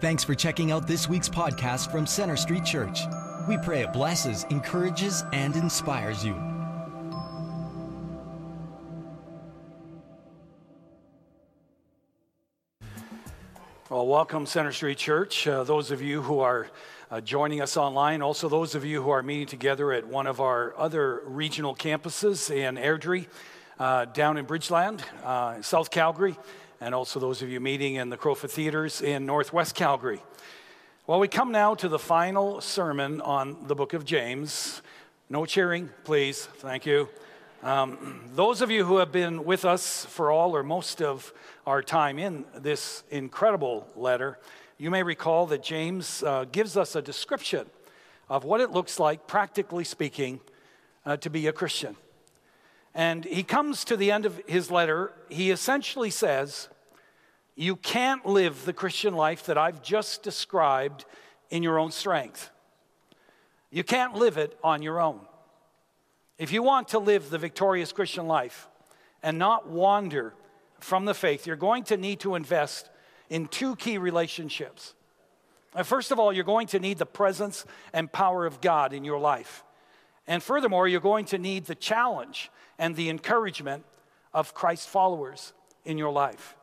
Thanks for checking out this week's podcast from Center Street Church. We pray it blesses, encourages, and inspires you. Well, welcome, Center Street Church. Uh, those of you who are uh, joining us online, also those of you who are meeting together at one of our other regional campuses in Airdrie, uh, down in Bridgeland, uh, South Calgary and also those of you meeting in the Crowfoot Theaters in Northwest Calgary. Well, we come now to the final sermon on the book of James. No cheering, please. Thank you. Um, those of you who have been with us for all or most of our time in this incredible letter, you may recall that James uh, gives us a description of what it looks like, practically speaking, uh, to be a Christian. And he comes to the end of his letter. He essentially says, You can't live the Christian life that I've just described in your own strength. You can't live it on your own. If you want to live the victorious Christian life and not wander from the faith, you're going to need to invest in two key relationships. Uh, first of all, you're going to need the presence and power of God in your life. And furthermore, you're going to need the challenge and the encouragement of Christ followers in your life.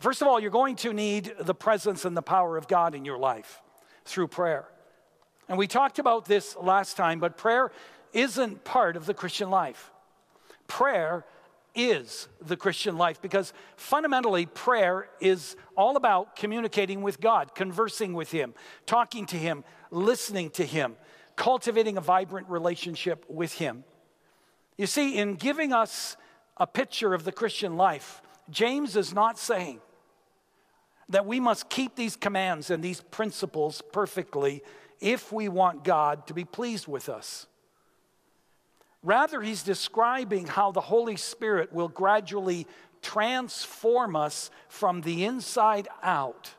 First of all, you're going to need the presence and the power of God in your life through prayer. And we talked about this last time, but prayer isn't part of the Christian life. Prayer is the Christian life because fundamentally, prayer is all about communicating with God, conversing with Him, talking to Him, listening to Him, cultivating a vibrant relationship with Him. You see, in giving us a picture of the Christian life, James is not saying that we must keep these commands and these principles perfectly if we want God to be pleased with us. Rather, he's describing how the Holy Spirit will gradually transform us from the inside out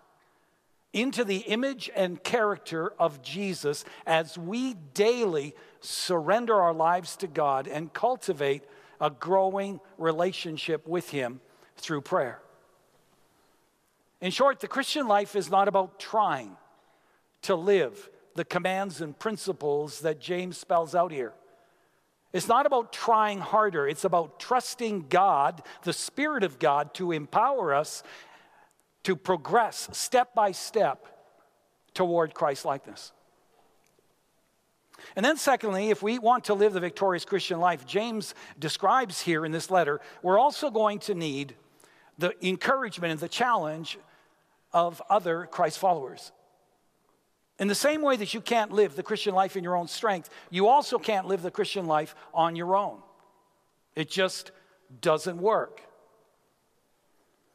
into the image and character of Jesus as we daily surrender our lives to God and cultivate a growing relationship with Him through prayer. In short, the Christian life is not about trying to live the commands and principles that James spells out here. It's not about trying harder, it's about trusting God, the Spirit of God, to empower us to progress step by step toward Christ likeness. And then, secondly, if we want to live the victorious Christian life, James describes here in this letter, we're also going to need the encouragement and the challenge of other Christ followers. In the same way that you can't live the Christian life in your own strength, you also can't live the Christian life on your own. It just doesn't work.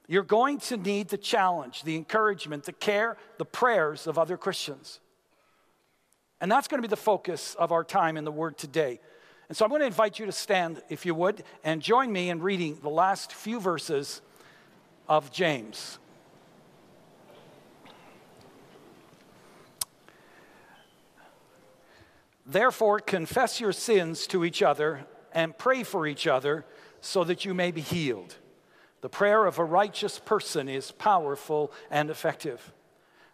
You're going to need the challenge, the encouragement, the care, the prayers of other Christians. And that's going to be the focus of our time in the Word today. And so I'm going to invite you to stand, if you would, and join me in reading the last few verses of James. Therefore, confess your sins to each other and pray for each other so that you may be healed. The prayer of a righteous person is powerful and effective.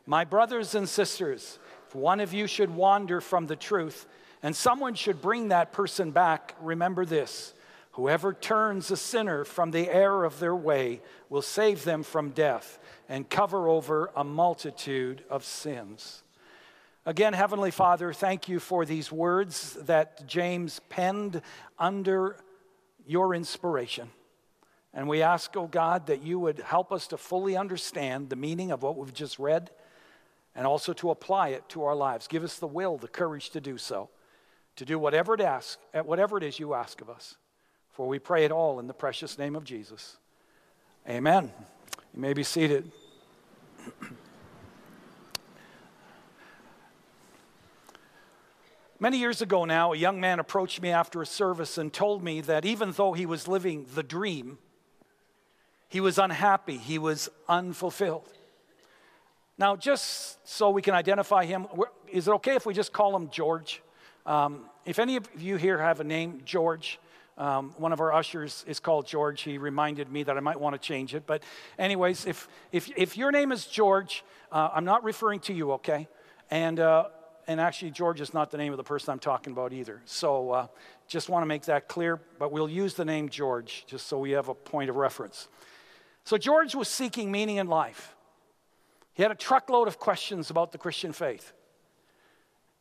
My brothers and sisters, if one of you should wander from the truth and someone should bring that person back, remember this whoever turns a sinner from the error of their way will save them from death and cover over a multitude of sins. Again, Heavenly Father, thank you for these words that James penned under your inspiration. And we ask, oh God, that you would help us to fully understand the meaning of what we've just read and also to apply it to our lives. Give us the will, the courage to do so, to do whatever it, ask, whatever it is you ask of us. For we pray it all in the precious name of Jesus. Amen. You may be seated. Many years ago now, a young man approached me after a service and told me that even though he was living the dream, he was unhappy, he was unfulfilled. Now, just so we can identify him, is it okay if we just call him George? Um, if any of you here have a name, George, Um, one of our ushers is called George. He reminded me that I might want to change it. But, anyways, if, if, if your name is George, uh, I'm not referring to you, okay? And, uh, and actually, George is not the name of the person I'm talking about either. So, uh, just want to make that clear. But we'll use the name George just so we have a point of reference. So, George was seeking meaning in life. He had a truckload of questions about the Christian faith.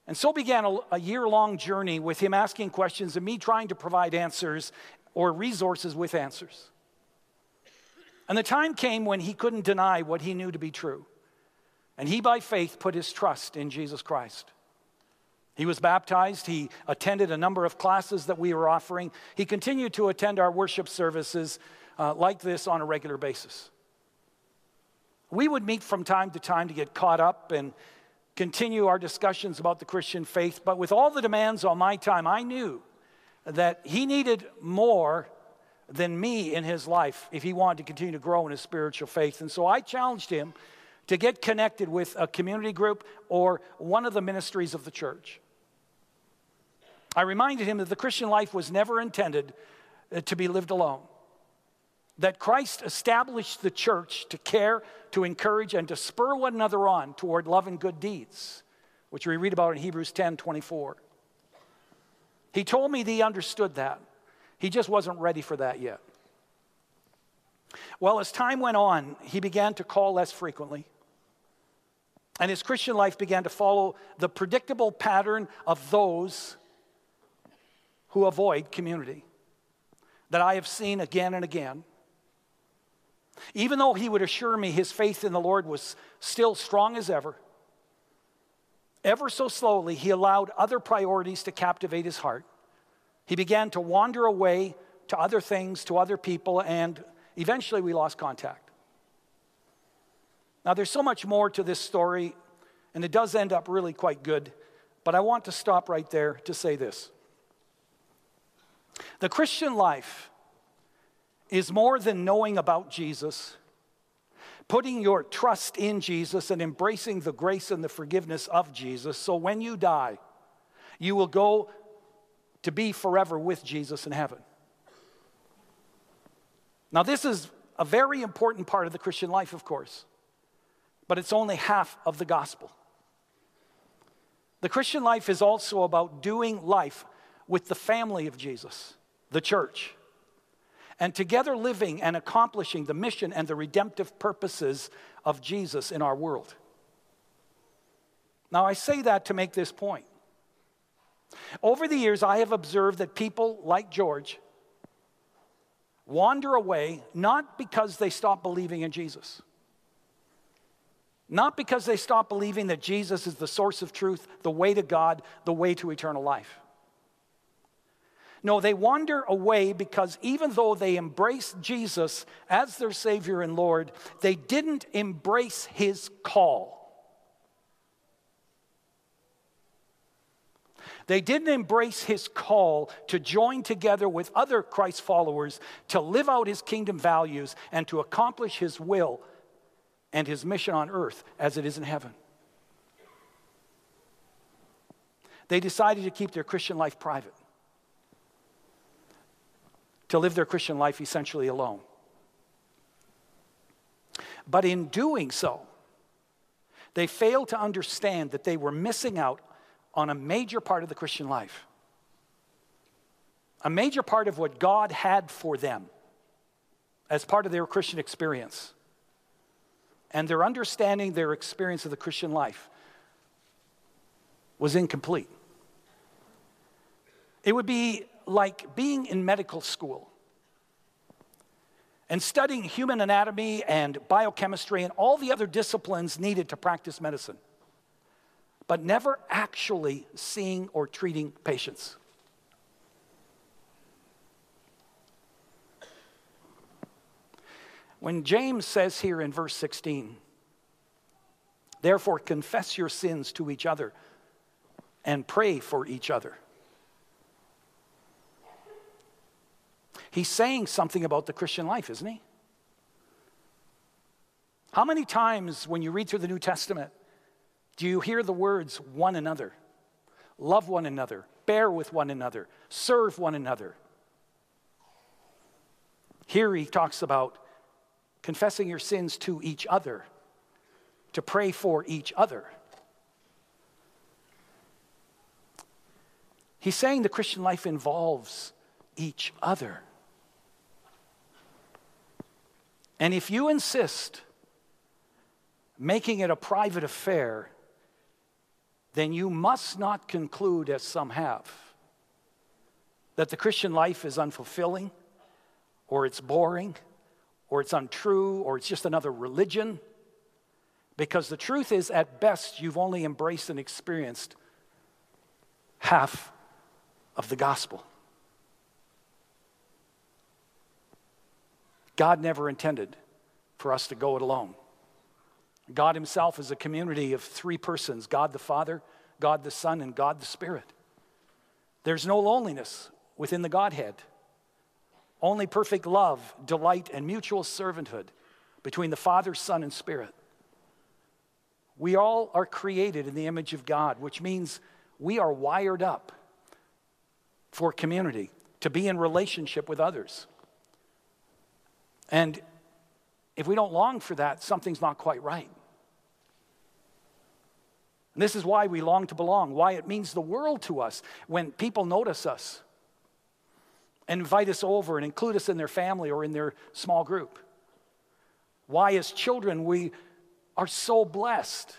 And so began a, a year long journey with him asking questions and me trying to provide answers or resources with answers. And the time came when he couldn't deny what he knew to be true. And he, by faith, put his trust in Jesus Christ. He was baptized. He attended a number of classes that we were offering. He continued to attend our worship services uh, like this on a regular basis. We would meet from time to time to get caught up and continue our discussions about the Christian faith, but with all the demands on my time, I knew that he needed more than me in his life if he wanted to continue to grow in his spiritual faith. And so I challenged him to get connected with a community group or one of the ministries of the church. I reminded him that the Christian life was never intended uh, to be lived alone that Christ established the church to care, to encourage, and to spur one another on toward love and good deeds, which we read about in Hebrews 10 24. He told me that he understood that. He just wasn't ready for that yet. Well, as time went on, he began to call less frequently. And his Christian life began to follow the predictable pattern of those who avoid community that I have seen again and again. Even though he would assure me his faith in the Lord was still strong as ever, ever so slowly he allowed other priorities to captivate his heart. He began to wander away to other things, to other people, and eventually we lost contact. Now, there's so much more to this story, and it does end up really quite good, but I want to stop right there to say this. The Christian life is more than knowing about Jesus, putting your trust in Jesus, and embracing the grace and the forgiveness of Jesus. So when you die, you will go to be forever with Jesus in heaven. Now, this is a very important part of the Christian life, of course, but it's only half of the gospel. The Christian life is also about doing life with the family of Jesus, the church and together living and accomplishing the mission and the redemptive purposes of Jesus in our world. Now, I say that to make this point. Over the years, I have observed that people like George wander away not because they stop believing in Jesus, not because they stop believing that Jesus is the source of truth, the way to God, the way to eternal life. No, they wander away because even though they embrace Jesus as their Savior and Lord, they didn't embrace His call. They didn't embrace his call to join together with other Christ followers to live out his kingdom values and to accomplish his will and his mission on earth as it is in heaven. They decided to keep their Christian life private to live their Christian life essentially alone. But in doing so, they failed to understand that they were missing out on a major part of the Christian life, a major part of what God had for them as part of their Christian experience. And their understanding, their experience of the Christian life was incomplete. It would be like being in medical school and studying human anatomy and biochemistry and all the other disciplines needed to practice medicine, but never actually seeing or treating patients. When James says here in verse 16, therefore confess your sins to each other and pray for each other He's saying something about the Christian life, isn't he? How many times when you read through the New Testament do you hear the words one another? Love one another, bear with one another, serve one another. Here he talks about confessing your sins to each other, to pray for each other. He's saying the Christian life involves each other. And if you insist making it a private affair, then you must not conclude, as some have, that the Christian life is unfulfilling, or it's boring, or it's untrue, or it's just another religion. Because the truth is, at best, you've only embraced and experienced half of the gospel. God never intended for us to go it alone. God Himself is a community of three persons God the Father, God the Son, and God the Spirit. There's no loneliness within the Godhead, only perfect love, delight, and mutual servanthood between the Father, Son, and Spirit. We all are created in the image of God, which means we are wired up for community, to be in relationship with others. And if we don't long for that, something's not quite right. And this is why we long to belong, why it means the world to us when people notice us and invite us over and include us in their family or in their small group. Why, as children, we are so blessed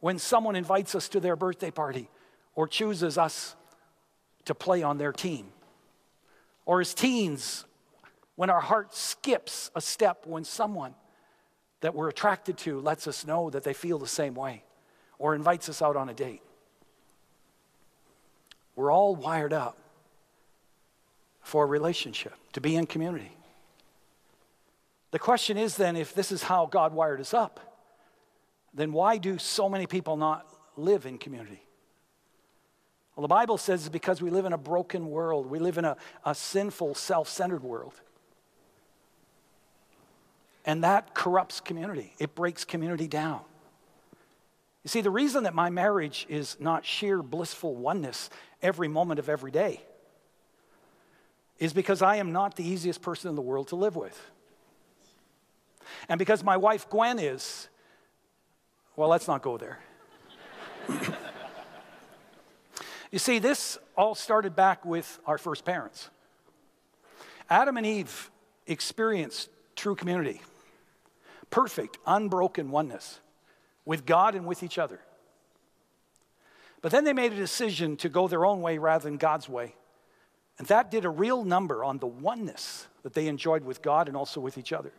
when someone invites us to their birthday party or chooses us to play on their team. Or as teens, when our heart skips a step when someone that we're attracted to lets us know that they feel the same way or invites us out on a date. We're all wired up for a relationship, to be in community. The question is then if this is how God wired us up, then why do so many people not live in community? Well, the Bible says it's because we live in a broken world. We live in a, a sinful, self centered world. And that corrupts community, it breaks community down. You see, the reason that my marriage is not sheer blissful oneness every moment of every day is because I am not the easiest person in the world to live with. And because my wife Gwen is, well, let's not go there. you see, this all started back with our first parents. Adam and Eve experienced true community perfect, unbroken oneness with God and with each other. But then they made a decision to go their own way rather than God's way. And that did a real number on the oneness that they enjoyed with God and also with each other.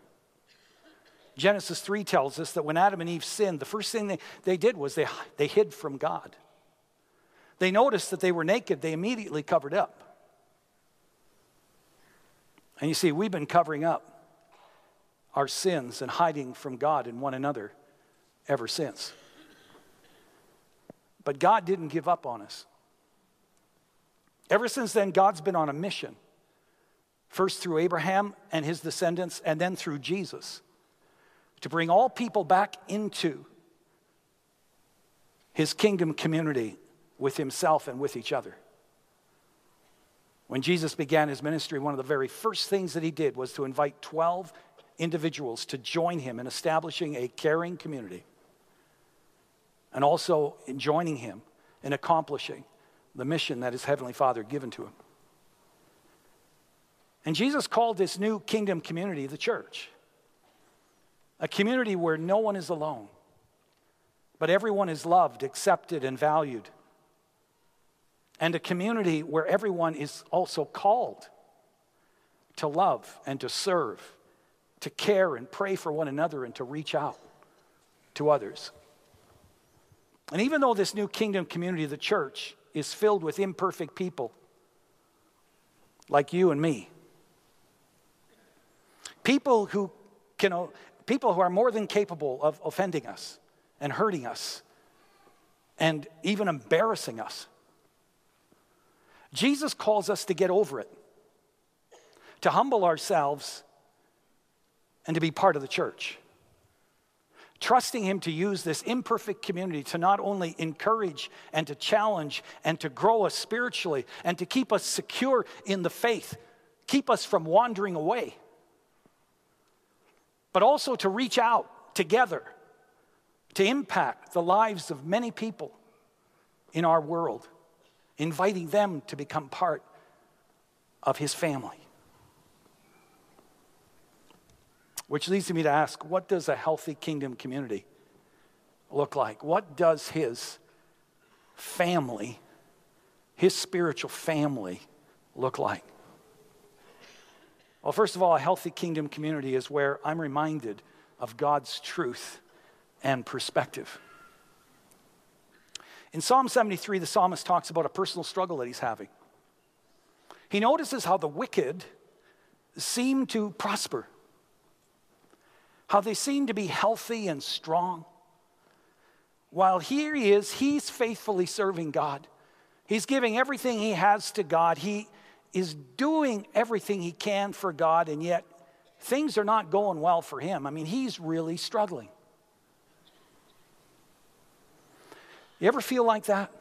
Genesis 3 tells us that when Adam and Eve sinned, the first thing they, they did was they, they hid from God. They noticed that they were naked, they immediately covered up. And you see, we've been covering up our sins and hiding from God and one another ever since. But God didn't give up on us. Ever since then, God's been on a mission. First through Abraham and his descendants, and then through Jesus, to bring all people back into his kingdom community with himself and with each other. When Jesus began his ministry, one of the very first things that he did was to invite 12 individuals to join him in establishing a caring community and also in joining him in accomplishing the mission that his heavenly father had given to him. And Jesus called this new kingdom community the church. A community where no one is alone, but everyone is loved, accepted, and valued. And a community where everyone is also called to love and to serve to care and pray for one another and to reach out to others. And even though this new kingdom community, the church, is filled with imperfect people like you and me, people who can, people who are more than capable of offending us and hurting us and even embarrassing us. Jesus calls us to get over it, to humble ourselves and to be part of the church. Trusting Him to use this imperfect community to not only encourage and to challenge and to grow us spiritually and to keep us secure in the faith, keep us from wandering away, but also to reach out together to impact the lives of many people in our world, inviting them to become part of his family. Which leads me to ask what does a healthy kingdom community look like? What does his family, his spiritual family, look like? Well, first of all, a healthy kingdom community is where I'm reminded of God's truth and perspective. In Psalm 73, the psalmist talks about a personal struggle that he's having. He notices how the wicked seem to prosper how they seem to be healthy and strong. While here he is, he's faithfully serving God. He's giving everything he has to God. He is doing everything he can for God, and yet things are not going well for him. I mean, he's really struggling. You ever feel like that?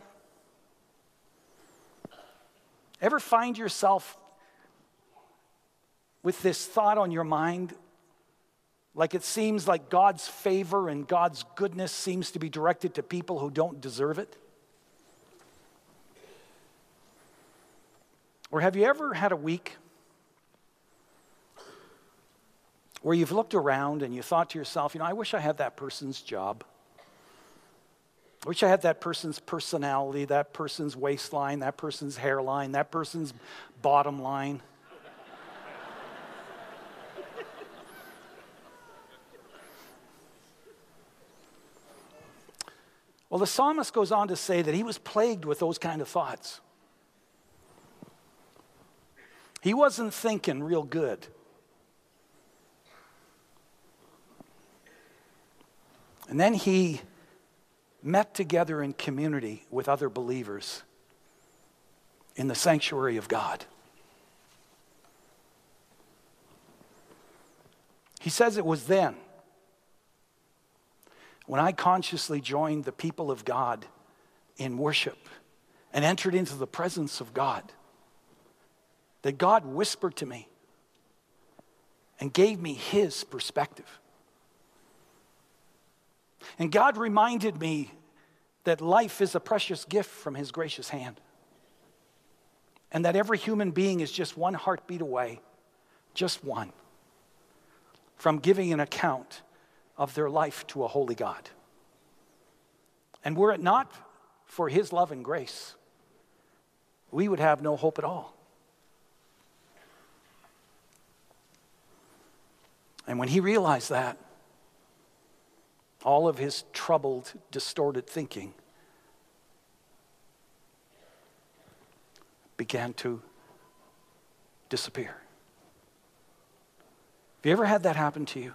Ever find yourself with this thought on your mind like it seems like God's favor and God's goodness seems to be directed to people who don't deserve it? Or have you ever had a week where you've looked around and you thought to yourself, you know, I wish I had that person's job. I wish I had that person's personality, that person's waistline, that person's hairline, that person's bottom line. Well, the psalmist goes on to say that he was plagued with those kind of thoughts. He wasn't thinking real good. And then he met together in community with other believers in the sanctuary of God. He says it was then when I consciously joined the people of God in worship and entered into the presence of God, that God whispered to me and gave me his perspective. And God reminded me that life is a precious gift from his gracious hand. And that every human being is just one heartbeat away, just one, from giving an account of their life to a holy God. And were it not for his love and grace, we would have no hope at all. And when he realized that, all of his troubled, distorted thinking began to disappear. Have you ever had that happen to you?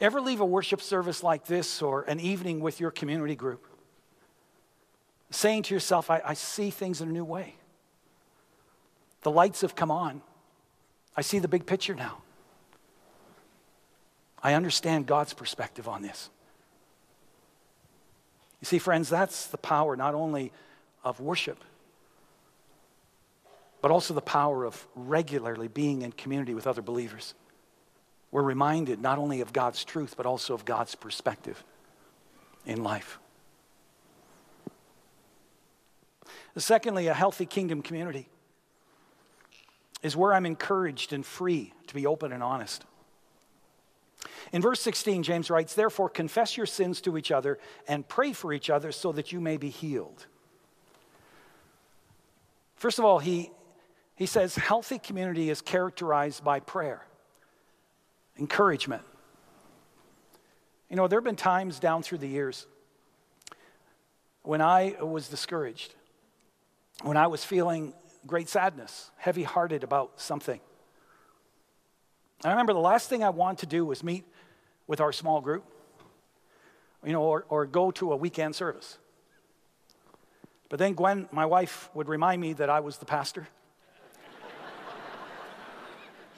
Ever leave a worship service like this or an evening with your community group saying to yourself, I, I see things in a new way? The lights have come on. I see the big picture now. I understand God's perspective on this. You see, friends, that's the power not only of worship, but also the power of regularly being in community with other believers we're reminded not only of God's truth, but also of God's perspective in life. Secondly, a healthy kingdom community is where I'm encouraged and free to be open and honest. In verse 16, James writes, Therefore, confess your sins to each other and pray for each other so that you may be healed. First of all, he, he says healthy community is characterized by prayer encouragement. You know, there have been times down through the years when I was discouraged, when I was feeling great sadness, heavy hearted about something. I remember the last thing I wanted to do was meet with our small group, you know, or, or go to a weekend service. But then Gwen, my wife, would remind me that I was the pastor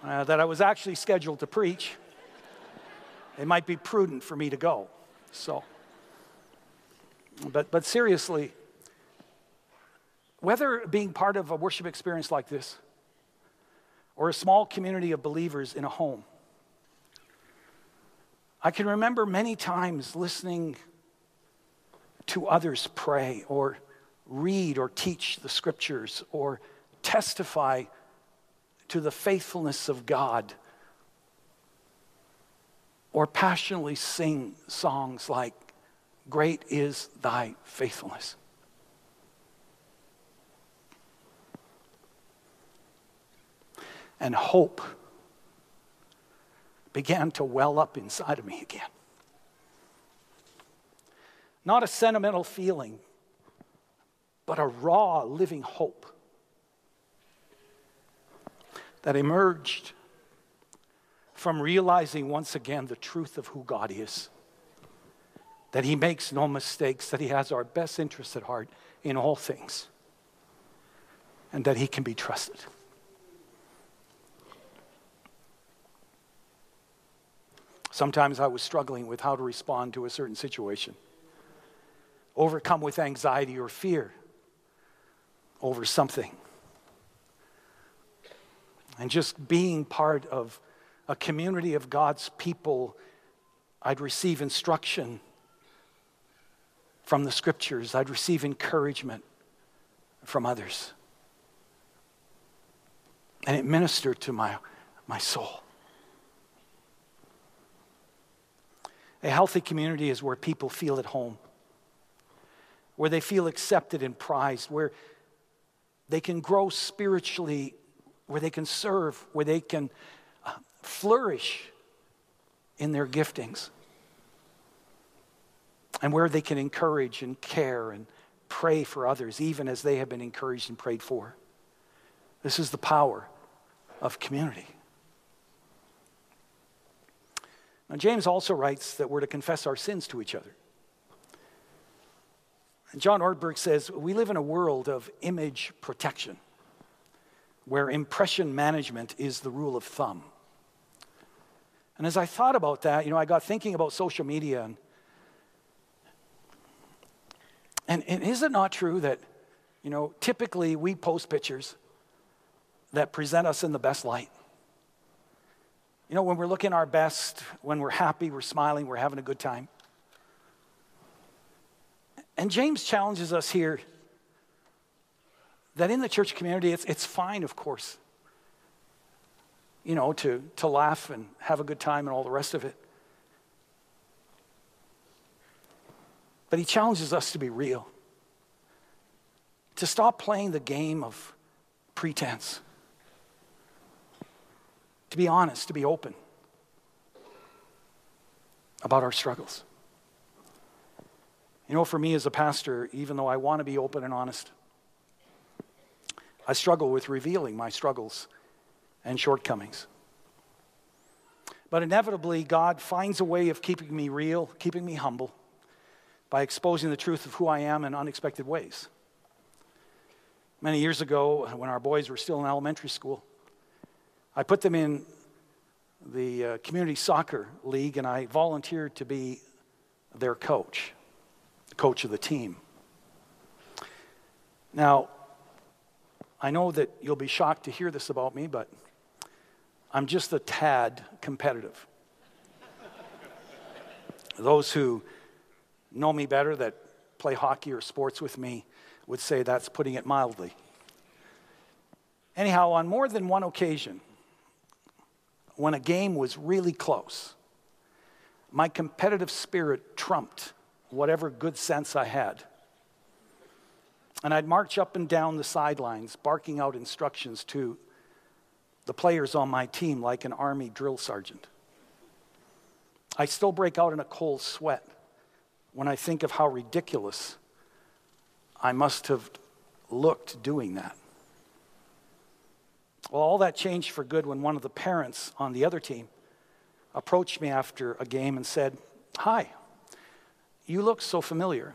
uh, that I was actually scheduled to preach, it might be prudent for me to go. So, but, but seriously, whether being part of a worship experience like this or a small community of believers in a home, I can remember many times listening to others pray or read or teach the scriptures or testify to the faithfulness of God or passionately sing songs like, Great is thy faithfulness. And hope began to well up inside of me again. Not a sentimental feeling, but a raw, living hope that emerged from realizing once again the truth of who God is. That He makes no mistakes, that He has our best interests at heart in all things, and that He can be trusted. Sometimes I was struggling with how to respond to a certain situation, overcome with anxiety or fear over something. And just being part of a community of God's people, I'd receive instruction from the scriptures, I'd receive encouragement from others. And it ministered to my, my soul. A healthy community is where people feel at home, where they feel accepted and prized, where they can grow spiritually, where they can serve, where they can uh, flourish in their giftings, and where they can encourage and care and pray for others, even as they have been encouraged and prayed for. This is the power of community. Now, James also writes that we're to confess our sins to each other. John Ortberg says we live in a world of image protection where impression management is the rule of thumb. And as I thought about that, you know, I got thinking about social media and and, and is it not true that, you know, typically we post pictures that present us in the best light? You know, when we're looking our best, when we're happy, we're smiling, we're having a good time. And James challenges us here that in the church community, it's, it's fine, of course, you know, to, to laugh and have a good time and all the rest of it. But he challenges us to be real, to stop playing the game of pretense to be honest, to be open about our struggles. You know, for me as a pastor, even though I want to be open and honest, I struggle with revealing my struggles and shortcomings. But inevitably, God finds a way of keeping me real, keeping me humble, by exposing the truth of who I am in unexpected ways. Many years ago, when our boys were still in elementary school, I put them in the uh, community soccer league and I volunteered to be their coach, the coach of the team. Now, I know that you'll be shocked to hear this about me, but I'm just a tad competitive. Those who know me better, that play hockey or sports with me, would say that's putting it mildly. Anyhow, on more than one occasion, when a game was really close, my competitive spirit trumped whatever good sense I had. And I'd march up and down the sidelines, barking out instructions to the players on my team like an army drill sergeant. I still break out in a cold sweat when I think of how ridiculous I must have looked doing that. Well, all that changed for good when one of the parents on the other team approached me after a game and said, Hi, you look so familiar.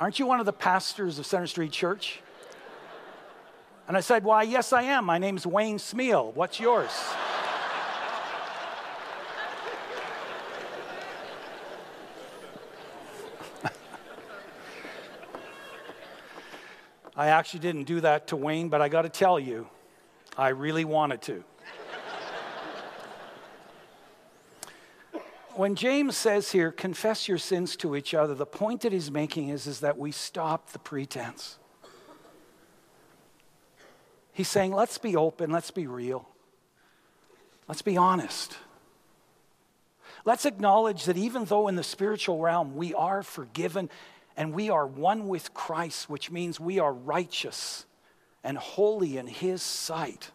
Aren't you one of the pastors of Center Street Church? And I said, Why, yes, I am. My name's Wayne Smeal. What's yours? I actually didn't do that to Wayne, but I got to tell you, I really wanted to. When James says here, confess your sins to each other, the point that he's making is, is that we stop the pretense. He's saying, let's be open, let's be real, let's be honest. Let's acknowledge that even though in the spiritual realm we are forgiven and we are one with Christ, which means we are righteous and holy in His sight.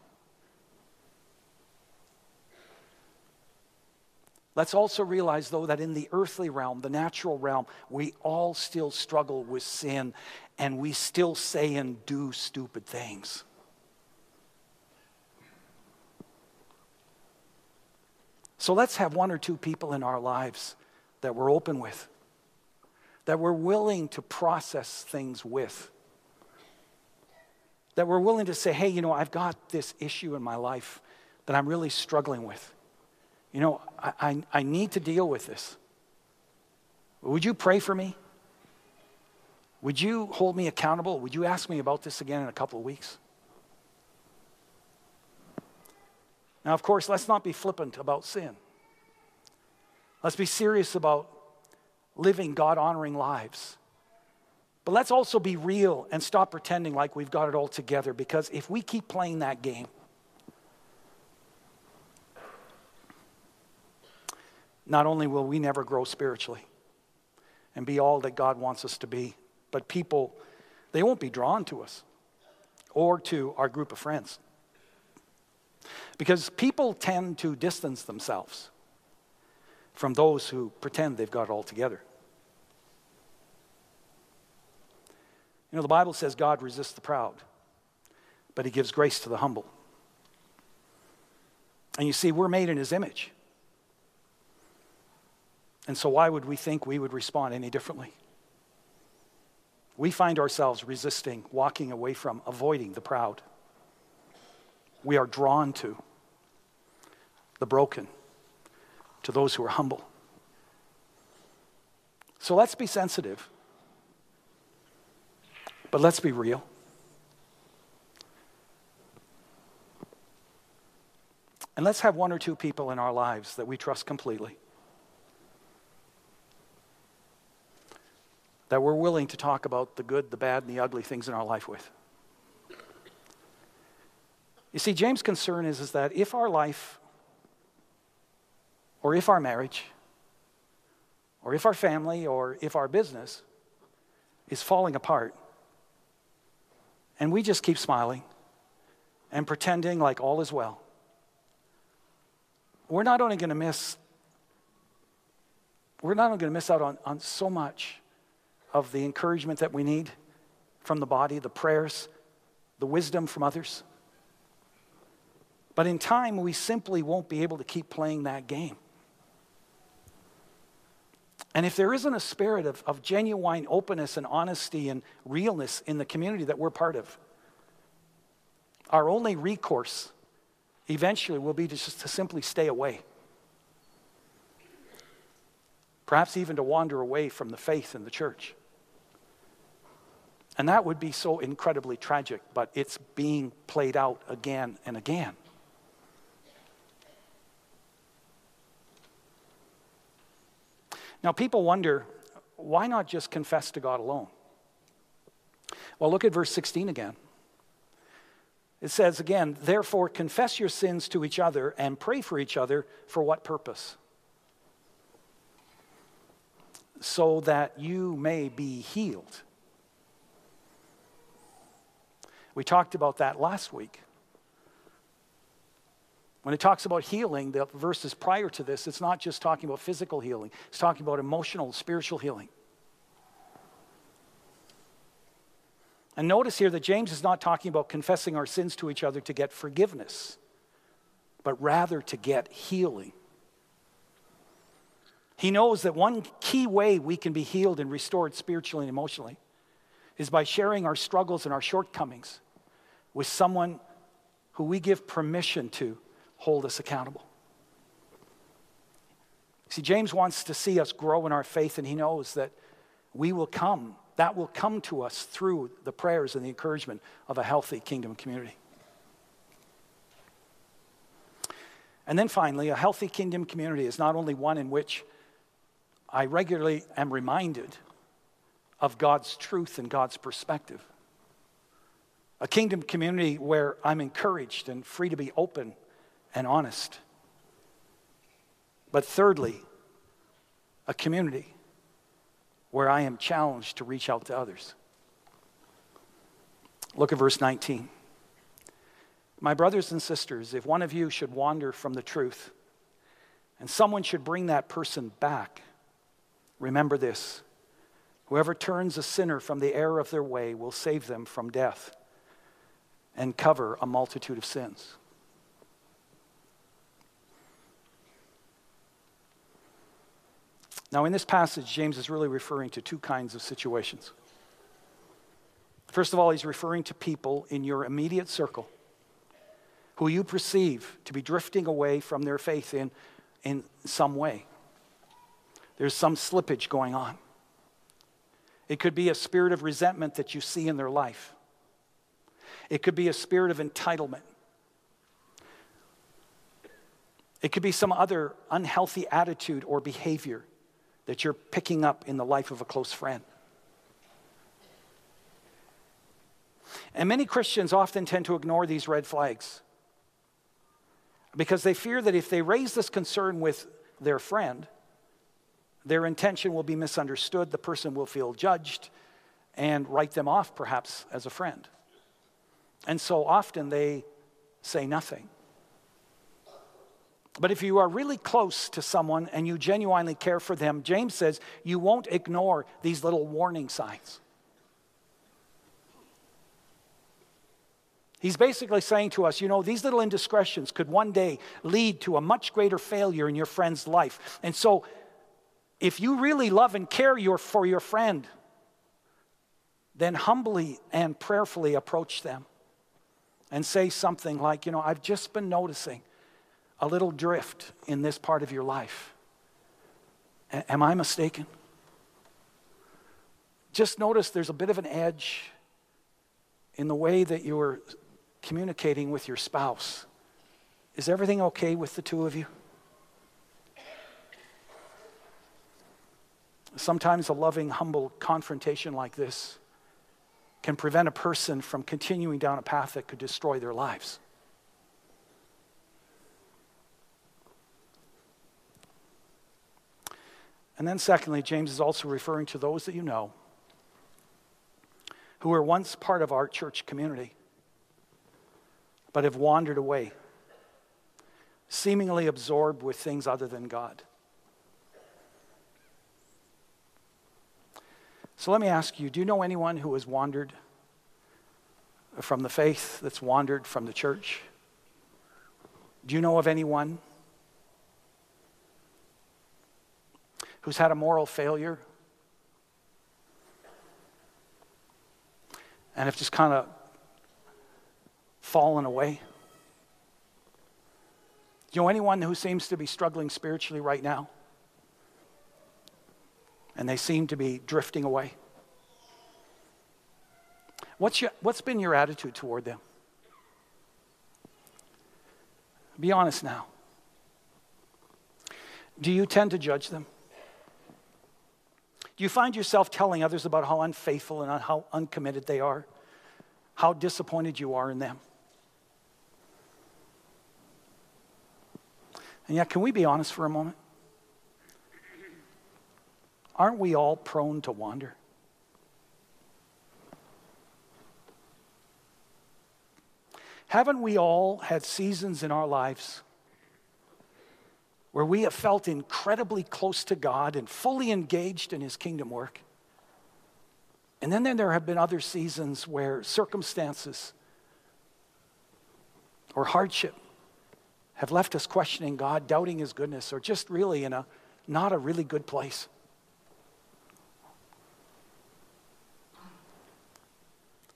Let's also realize, though, that in the earthly realm, the natural realm, we all still struggle with sin and we still say and do stupid things. So let's have one or two people in our lives that we're open with, that we're willing to process things with, that we're willing to say, hey, you know, I've got this issue in my life that I'm really struggling with you know, I, I, I need to deal with this. Would you pray for me? Would you hold me accountable? Would you ask me about this again in a couple of weeks? Now, of course, let's not be flippant about sin. Let's be serious about living God honoring lives. But let's also be real and stop pretending like we've got it all together because if we keep playing that game, not only will we never grow spiritually and be all that God wants us to be, but people, they won't be drawn to us or to our group of friends. Because people tend to distance themselves from those who pretend they've got it all together. You know, the Bible says God resists the proud, but he gives grace to the humble. And you see, we're made in his image. And so, why would we think we would respond any differently? We find ourselves resisting, walking away from, avoiding the proud. We are drawn to the broken, to those who are humble. So let's be sensitive, but let's be real. And let's have one or two people in our lives that we trust completely that we're willing to talk about the good, the bad, and the ugly things in our life with. You see, James' concern is, is that if our life, or if our marriage, or if our family, or if our business is falling apart, and we just keep smiling and pretending like all is well, we're not only going to miss we're not only going to miss out on, on so much of the encouragement that we need from the body, the prayers, the wisdom from others. But in time, we simply won't be able to keep playing that game. And if there isn't a spirit of, of genuine openness and honesty and realness in the community that we're part of, our only recourse eventually will be to just to simply stay away. Perhaps even to wander away from the faith in the church. And that would be so incredibly tragic, but it's being played out again and again. Now, people wonder why not just confess to God alone? Well, look at verse 16 again. It says again, therefore, confess your sins to each other and pray for each other for what purpose? So that you may be healed. We talked about that last week. When it talks about healing, the verses prior to this, it's not just talking about physical healing, it's talking about emotional, spiritual healing. And notice here that James is not talking about confessing our sins to each other to get forgiveness, but rather to get healing. He knows that one key way we can be healed and restored spiritually and emotionally is by sharing our struggles and our shortcomings with someone who we give permission to hold us accountable. See, James wants to see us grow in our faith, and he knows that we will come, that will come to us through the prayers and the encouragement of a healthy kingdom community. And then finally, a healthy kingdom community is not only one in which I regularly am reminded of God's truth and God's perspective. A kingdom community where I'm encouraged and free to be open and honest. But thirdly, a community where I am challenged to reach out to others. Look at verse 19. My brothers and sisters, if one of you should wander from the truth and someone should bring that person back, remember this whoever turns a sinner from the error of their way will save them from death and cover a multitude of sins. Now, in this passage, James is really referring to two kinds of situations. First of all, he's referring to people in your immediate circle who you perceive to be drifting away from their faith in, in some way. There's some slippage going on. It could be a spirit of resentment that you see in their life, it could be a spirit of entitlement. It could be some other unhealthy attitude or behavior that you're picking up in the life of a close friend. And many Christians often tend to ignore these red flags because they fear that if they raise this concern with their friend, their intention will be misunderstood, the person will feel judged, and write them off perhaps as a friend. And so often they say nothing. But if you are really close to someone and you genuinely care for them, James says you won't ignore these little warning signs. He's basically saying to us, you know, these little indiscretions could one day lead to a much greater failure in your friend's life. And so, if you really love and care your, for your friend, then humbly and prayerfully approach them and say something like, you know, I've just been noticing a little drift in this part of your life. A- am I mistaken? Just notice there's a bit of an edge in the way that you are communicating with your spouse. Is everything okay with the two of you? Sometimes a loving, humble confrontation like this can prevent a person from continuing down a path that could destroy their lives. And then, secondly, James is also referring to those that you know who were once part of our church community but have wandered away, seemingly absorbed with things other than God. So let me ask you do you know anyone who has wandered from the faith, that's wandered from the church? Do you know of anyone who's had a moral failure and have just kind of fallen away? Do you know anyone who seems to be struggling spiritually right now? And they seem to be drifting away? What's, your, what's been your attitude toward them? Be honest now. Do you tend to judge them? Do you find yourself telling others about how unfaithful and how uncommitted they are? How disappointed you are in them? And yet, can we be honest for a moment? Aren't we all prone to wander? Haven't we all had seasons in our lives where we have felt incredibly close to God and fully engaged in His kingdom work. And then, then there have been other seasons where circumstances or hardship have left us questioning God, doubting His goodness, or just really in a not a really good place.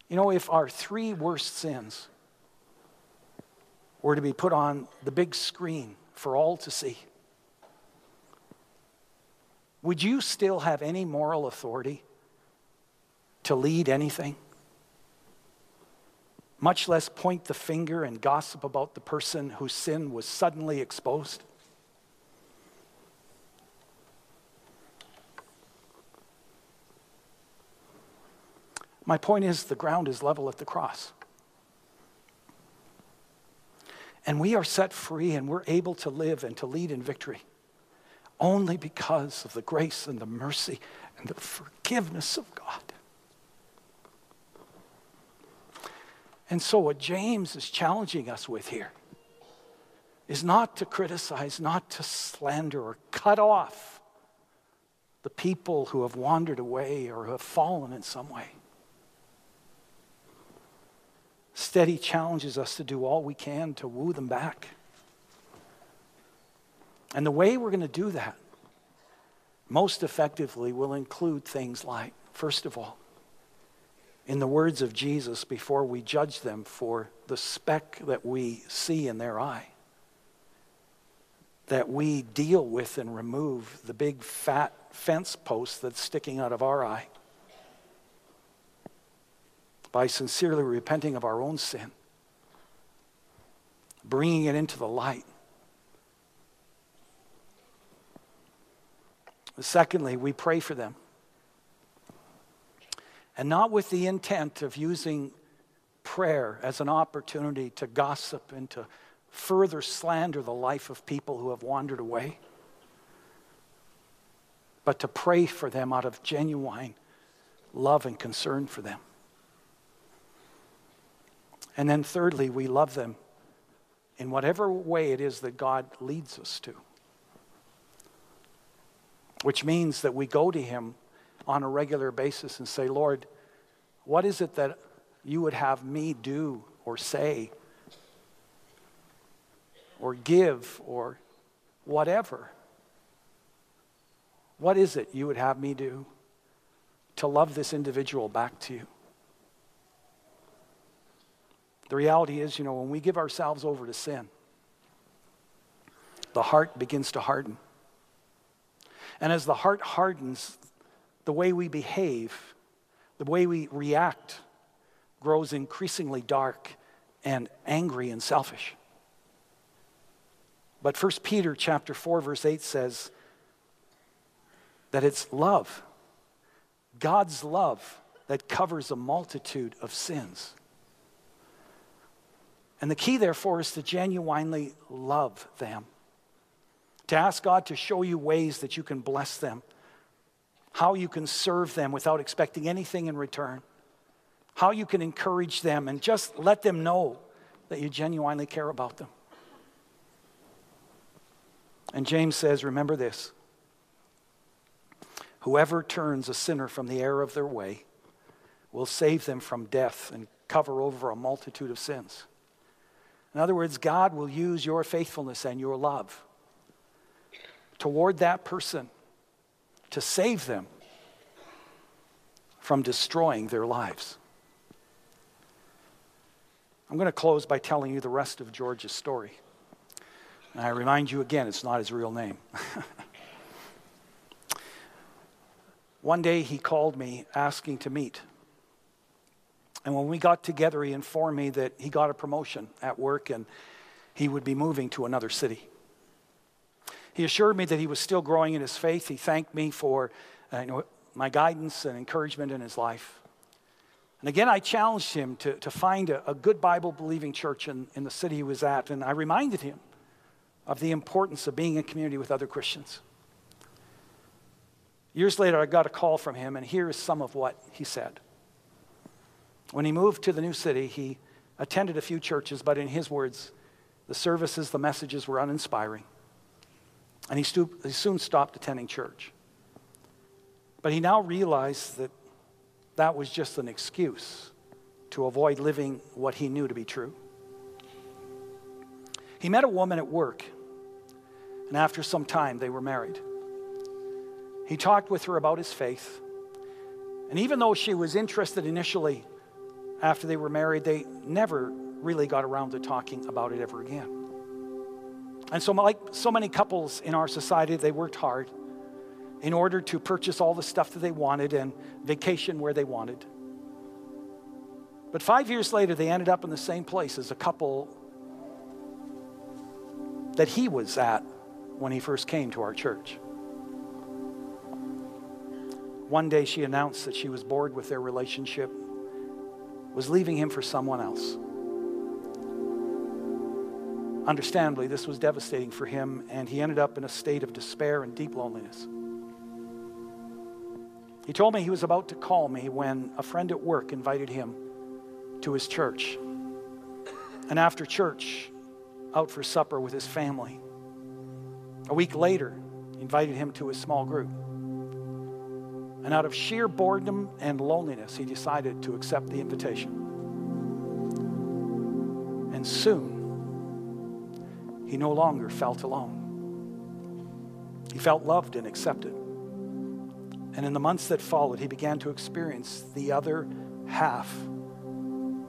You know, if our three worst sins were to be put on the big screen for all to see. Would you still have any moral authority to lead anything? much less point the finger and gossip about the person whose sin was suddenly exposed. My point is, the ground is level at the cross. And we are set free and we're able to live and to lead in victory only because of the grace and the mercy and the forgiveness of God. And so, what James is challenging us with here is not to criticize, not to slander or cut off the people who have wandered away or have fallen in some way. Steady challenges us to do all we can to woo them back. And the way we're going to do that most effectively will include things like, first of all, in the words of Jesus, before we judge them for the speck that we see in their eye, that we deal with and remove the big fat fence post that's sticking out of our eye by sincerely repenting of our own sin, bringing it into the light. Secondly, we pray for them. And not with the intent of using prayer as an opportunity to gossip and to further slander the life of people who have wandered away, but to pray for them out of genuine love and concern for them. And then, thirdly, we love them in whatever way it is that God leads us to. Which means that we go to Him on a regular basis and say, Lord, what is it that you would have me do or say or give or whatever? What is it you would have me do to love this individual back to you? The reality is, you know, when we give ourselves over to sin, the heart begins to harden. And as the heart hardens, the way we behave, the way we react, grows increasingly dark and angry and selfish. But 1 Peter chapter 4 verse 8 says that it's love. God's love that covers a multitude of sins. And the key, therefore, is to genuinely love them. To ask God to show you ways that you can bless them, how you can serve them without expecting anything in return, how you can encourage them, and just let them know that you genuinely care about them. And James says, Remember this whoever turns a sinner from the error of their way will save them from death and cover over a multitude of sins. In other words, God will use your faithfulness and your love toward that person to save them from destroying their lives. I'm going to close by telling you the rest of George's story. And I remind you again, it's not his real name. One day he called me asking to meet. And when we got together, he informed me that he got a promotion at work and he would be moving to another city. He assured me that he was still growing in his faith. He thanked me for uh, you know, my guidance and encouragement in his life. And again, I challenged him to, to find a, a good Bible believing church in, in the city he was at. And I reminded him of the importance of being in community with other Christians. Years later, I got a call from him, and here is some of what he said. When he moved to the new city, he attended a few churches, but in his words, the services, the messages were uninspiring. And he, he soon stopped attending church. But he now realized that that was just an excuse to avoid living what he knew to be true. He met a woman at work, and after some time, they were married. He talked with her about his faith, and even though she was interested initially after they were married, they never really got around to talking about it ever again. And so, like so many couples in our society, they worked hard in order to purchase all the stuff that they wanted and vacation where they wanted. But five years later, they ended up in the same place as a couple that he was at when he first came to our church. One day she announced that she was bored with their relationship, was leaving him for someone else. Understandably, this was devastating for him, and he ended up in a state of despair and deep loneliness. He told me he was about to call me when a friend at work invited him to his church. And after church, out for supper with his family. A week later, invited him to his small group. And out of sheer boredom and loneliness, he decided to accept the invitation. And soon, he no longer felt alone. He felt loved and accepted. And in the months that followed, he began to experience the other half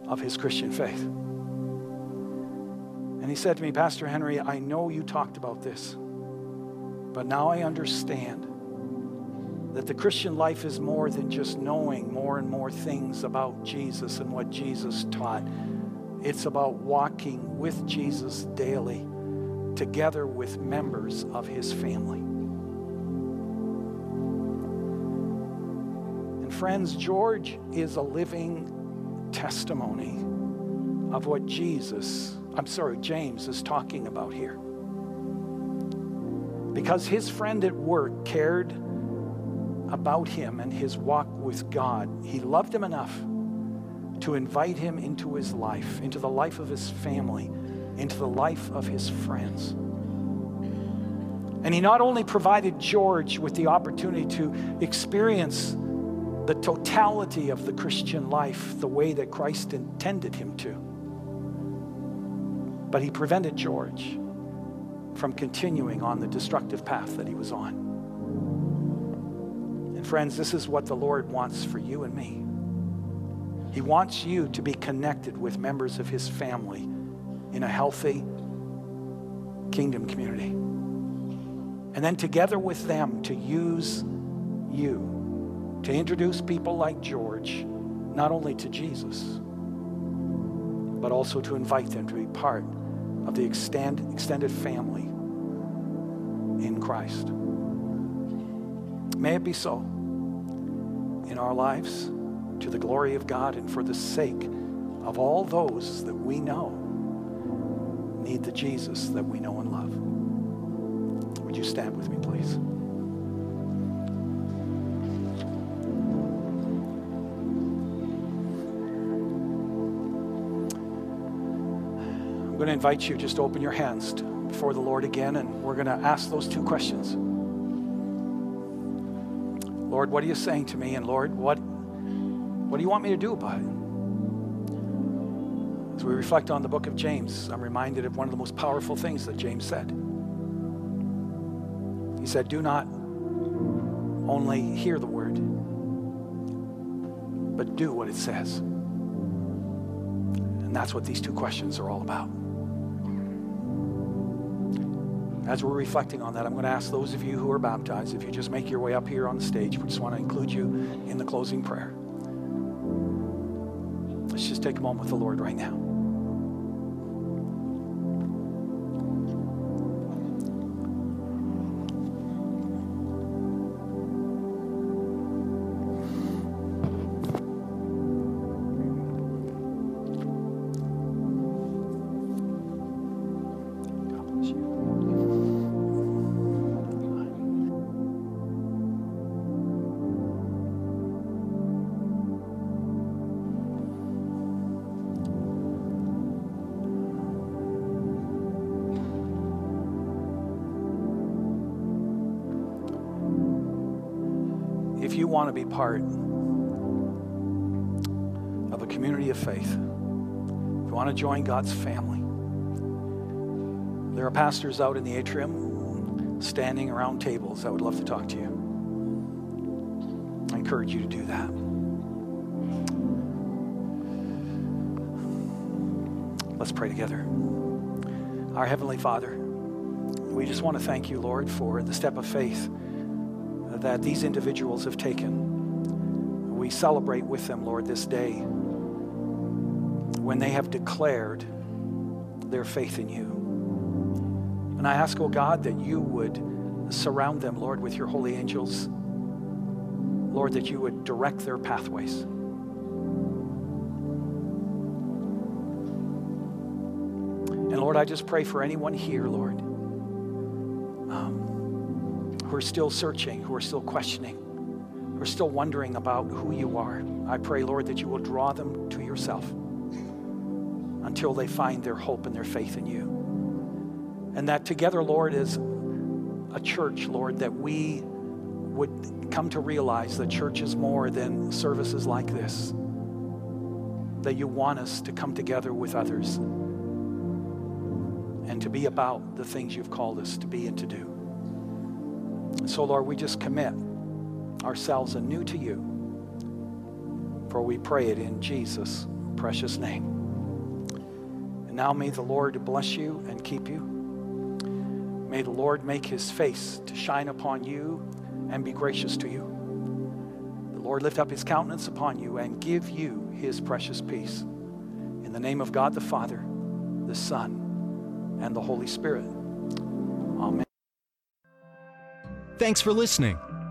of his Christian faith. And he said to me, Pastor Henry, I know you talked about this, but now I understand that the Christian life is more than just knowing more and more things about Jesus and what Jesus taught. It's about walking with Jesus daily, together with members of his family. And friends, George is a living testimony of what Jesus, I'm sorry, James is talking about here. Because his friend at work cared about him and his walk with God, he loved him enough to invite him into his life, into the life of his family, into the life of his friends. And he not only provided George with the opportunity to experience the totality of the Christian life the way that Christ intended him to. But he prevented George from continuing on the destructive path that he was on. Friends, this is what the Lord wants for you and me. He wants you to be connected with members of his family in a healthy kingdom community. And then together with them to use you to introduce people like George not only to Jesus, but also to invite them to be part of the extend, extended family in Christ. May it be so in our lives to the glory of God and for the sake of all those that we know need the Jesus that we know and love. Would you stand with me, please? I'm going to invite you just open your hands before the Lord again, and we're going to ask those two questions. Lord, what are you saying to me? And Lord, what, what do you want me to do about it? As we reflect on the book of James, I'm reminded of one of the most powerful things that James said. He said, Do not only hear the word, but do what it says. And that's what these two questions are all about. As we're reflecting on that, I'm going to ask those of you who are baptized, if you just make your way up here on the stage, we just want to include you in the closing prayer. Let's just take a moment with the Lord right now. Part of a community of faith, if you want to join God's family, there are pastors out in the atrium standing around tables that would love to talk to you. I encourage you to do that. Let's pray together. Our Heavenly Father, we just want to thank you, Lord, for the step of faith that these individuals have taken. We celebrate with them, Lord, this day when they have declared their faith in you. And I ask, oh God, that you would surround them, Lord, with your holy angels. Lord, that you would direct their pathways. And Lord, I just pray for anyone here, Lord, um, who are still searching, who are still questioning, who are still wondering about who you are. I pray, Lord, that you will draw them to yourself until they find their hope and their faith in you. And that together, Lord, as a church, Lord, that we would come to realize that church is more than services like this. That you want us to come together with others and to be about the things you've called us to be and to do. So, Lord, we just commit ourselves anew to you. For we pray it in Jesus' precious name. And now may the Lord bless you and keep you. May the Lord make his face to shine upon you and be gracious to you. The Lord lift up his countenance upon you and give you his precious peace. In the name of God the Father, the Son, and the Holy Spirit. Amen. Thanks for listening.